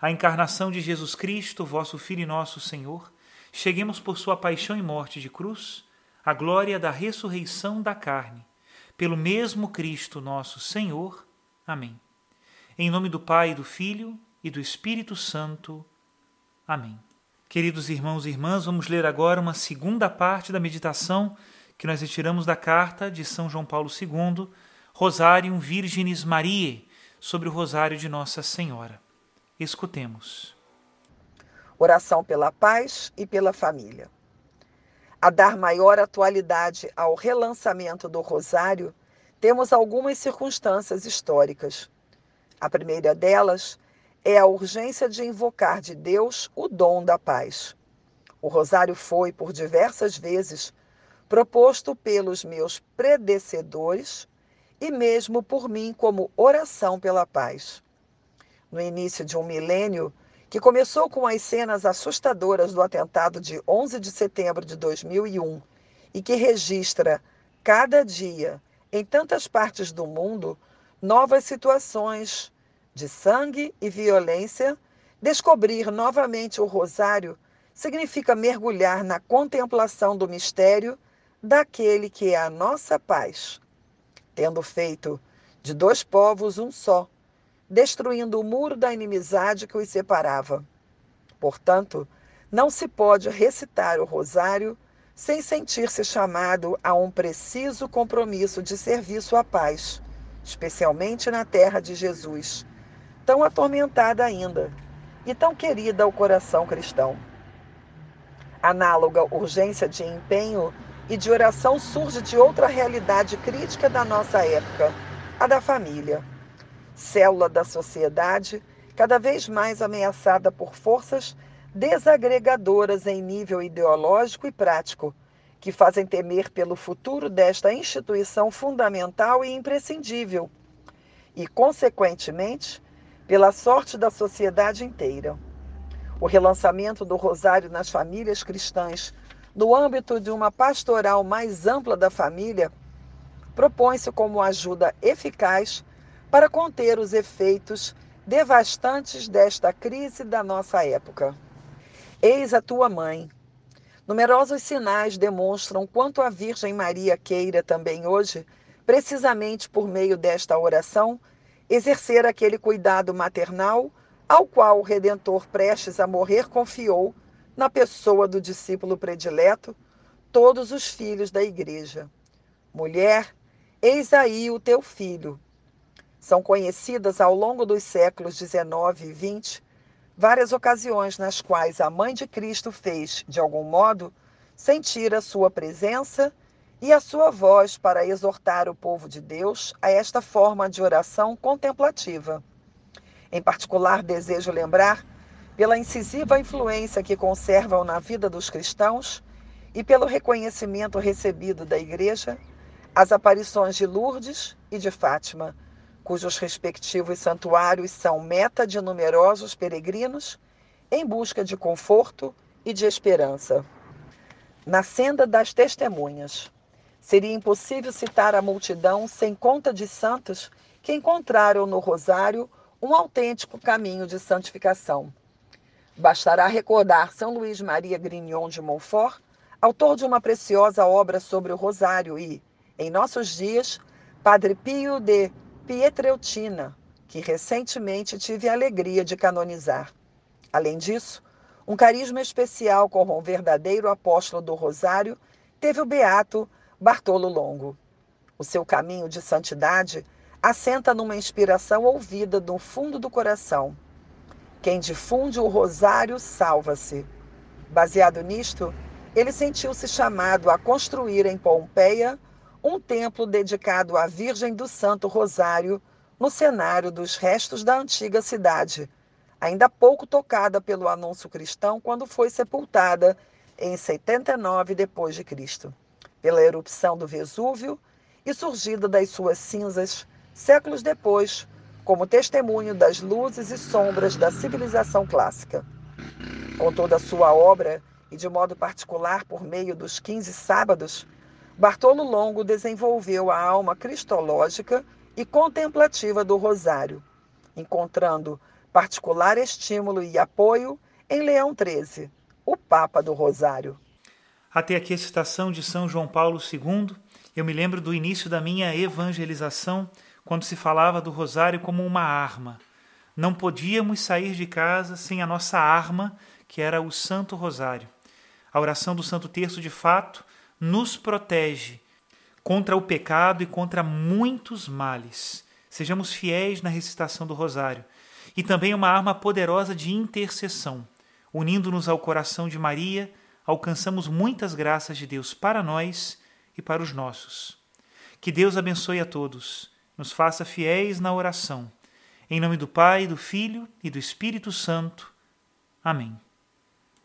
a encarnação de Jesus Cristo, vosso Filho e nosso Senhor, cheguemos por sua paixão e morte de cruz, à glória da ressurreição da carne, pelo mesmo Cristo nosso Senhor. Amém. Em nome do Pai, do Filho e do Espírito Santo. Amém. Queridos irmãos e irmãs, vamos ler agora uma segunda parte da meditação que nós retiramos da carta de São João Paulo II, Rosarium Virginis Mariae, sobre o Rosário de Nossa Senhora. Escutemos. Oração pela paz e pela família. A dar maior atualidade ao relançamento do Rosário, temos algumas circunstâncias históricas. A primeira delas é a urgência de invocar de Deus o dom da paz. O Rosário foi, por diversas vezes, proposto pelos meus predecessores e mesmo por mim como oração pela paz no início de um milênio, que começou com as cenas assustadoras do atentado de 11 de setembro de 2001 e que registra, cada dia, em tantas partes do mundo, novas situações de sangue e violência, descobrir novamente o Rosário significa mergulhar na contemplação do mistério daquele que é a nossa paz, tendo feito de dois povos um só destruindo o muro da inimizade que os separava. Portanto, não se pode recitar o rosário sem sentir-se chamado a um preciso compromisso de serviço à paz, especialmente na terra de Jesus, tão atormentada ainda e tão querida ao coração cristão. Análoga urgência de empenho e de oração surge de outra realidade crítica da nossa época, a da família célula da sociedade, cada vez mais ameaçada por forças desagregadoras em nível ideológico e prático, que fazem temer pelo futuro desta instituição fundamental e imprescindível, e, consequentemente, pela sorte da sociedade inteira. O relançamento do Rosário nas famílias cristãs, no âmbito de uma pastoral mais ampla da família, propõe-se como ajuda eficaz para conter os efeitos devastantes desta crise da nossa época. Eis a tua mãe. Numerosos sinais demonstram quanto a Virgem Maria queira também hoje, precisamente por meio desta oração, exercer aquele cuidado maternal ao qual o Redentor prestes a morrer confiou, na pessoa do discípulo predileto, todos os filhos da Igreja. Mulher, eis aí o teu filho são conhecidas ao longo dos séculos XIX e XX várias ocasiões nas quais a Mãe de Cristo fez, de algum modo, sentir a sua presença e a sua voz para exortar o povo de Deus a esta forma de oração contemplativa. Em particular, desejo lembrar, pela incisiva influência que conservam na vida dos cristãos e pelo reconhecimento recebido da Igreja, as aparições de Lourdes e de Fátima cujos respectivos santuários são meta de numerosos peregrinos em busca de conforto e de esperança. Na senda das testemunhas. Seria impossível citar a multidão sem conta de santos que encontraram no Rosário um autêntico caminho de santificação. Bastará recordar São Luís Maria Grignon de Montfort, autor de uma preciosa obra sobre o Rosário, e, em nossos dias, Padre Pio de Pietreutina, que recentemente tive a alegria de canonizar. Além disso, um carisma especial como um verdadeiro apóstolo do Rosário teve o beato Bartolo Longo. O seu caminho de santidade assenta numa inspiração ouvida do fundo do coração. Quem difunde o rosário salva-se. Baseado nisto, ele sentiu-se chamado a construir em Pompeia um templo dedicado à Virgem do Santo Rosário no cenário dos restos da antiga cidade, ainda pouco tocada pelo anúncio cristão quando foi sepultada em 79 depois de Cristo, pela erupção do Vesúvio e surgida das suas cinzas séculos depois, como testemunho das luzes e sombras da civilização clássica. Com toda a sua obra, e de modo particular por meio dos 15 sábados, Bartolo Longo desenvolveu a alma cristológica e contemplativa do Rosário, encontrando particular estímulo e apoio em Leão XIII, o Papa do Rosário. Até aqui a citação de São João Paulo II, eu me lembro do início da minha evangelização quando se falava do rosário como uma arma. Não podíamos sair de casa sem a nossa arma, que era o Santo Rosário. A oração do Santo Terço, de fato, nos protege contra o pecado e contra muitos males. Sejamos fiéis na recitação do Rosário. E também uma arma poderosa de intercessão. Unindo-nos ao coração de Maria, alcançamos muitas graças de Deus para nós e para os nossos. Que Deus abençoe a todos nos faça fiéis na oração. Em nome do Pai, do Filho e do Espírito Santo. Amém.